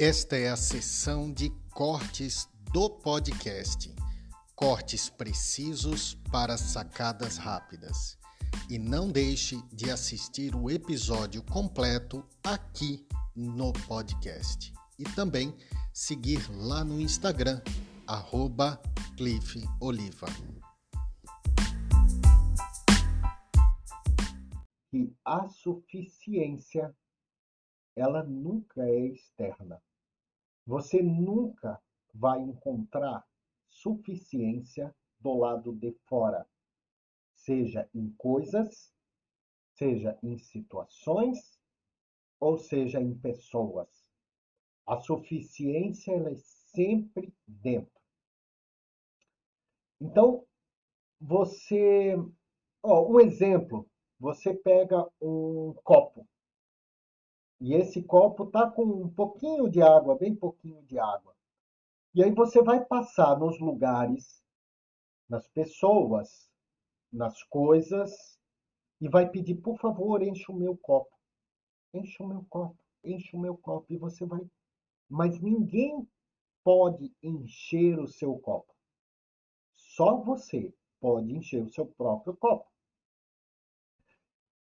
Esta é a sessão de cortes do podcast. Cortes precisos para sacadas rápidas. E não deixe de assistir o episódio completo aqui no podcast. E também seguir lá no Instagram, arroba Cliff Oliva. a suficiência ela nunca é externa. Você nunca vai encontrar suficiência do lado de fora, seja em coisas, seja em situações, ou seja em pessoas. A suficiência ela é sempre dentro. Então, você, um exemplo você pega um copo e esse copo tá com um pouquinho de água, bem pouquinho de água. E aí você vai passar nos lugares, nas pessoas, nas coisas e vai pedir, por favor, enche o meu copo. Enche o meu copo, enche o meu copo e você vai. Mas ninguém pode encher o seu copo. Só você pode encher o seu próprio copo.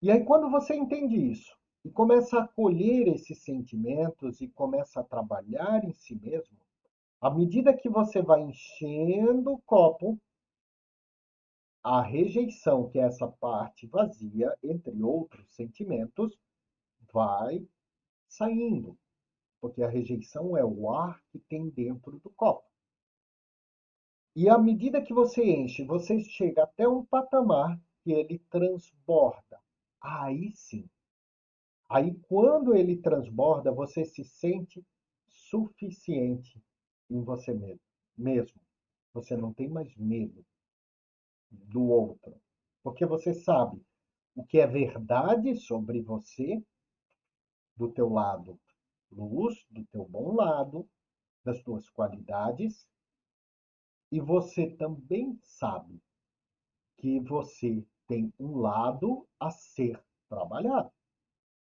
E aí, quando você entende isso e começa a acolher esses sentimentos e começa a trabalhar em si mesmo, à medida que você vai enchendo o copo, a rejeição, que é essa parte vazia, entre outros sentimentos, vai saindo. Porque a rejeição é o ar que tem dentro do copo. E à medida que você enche, você chega até um patamar que ele transborda. Aí sim. Aí quando ele transborda, você se sente suficiente em você mesmo. Você não tem mais medo do outro, porque você sabe o que é verdade sobre você, do teu lado luz, do teu bom lado, das tuas qualidades, e você também sabe que você tem um lado a ser trabalhado.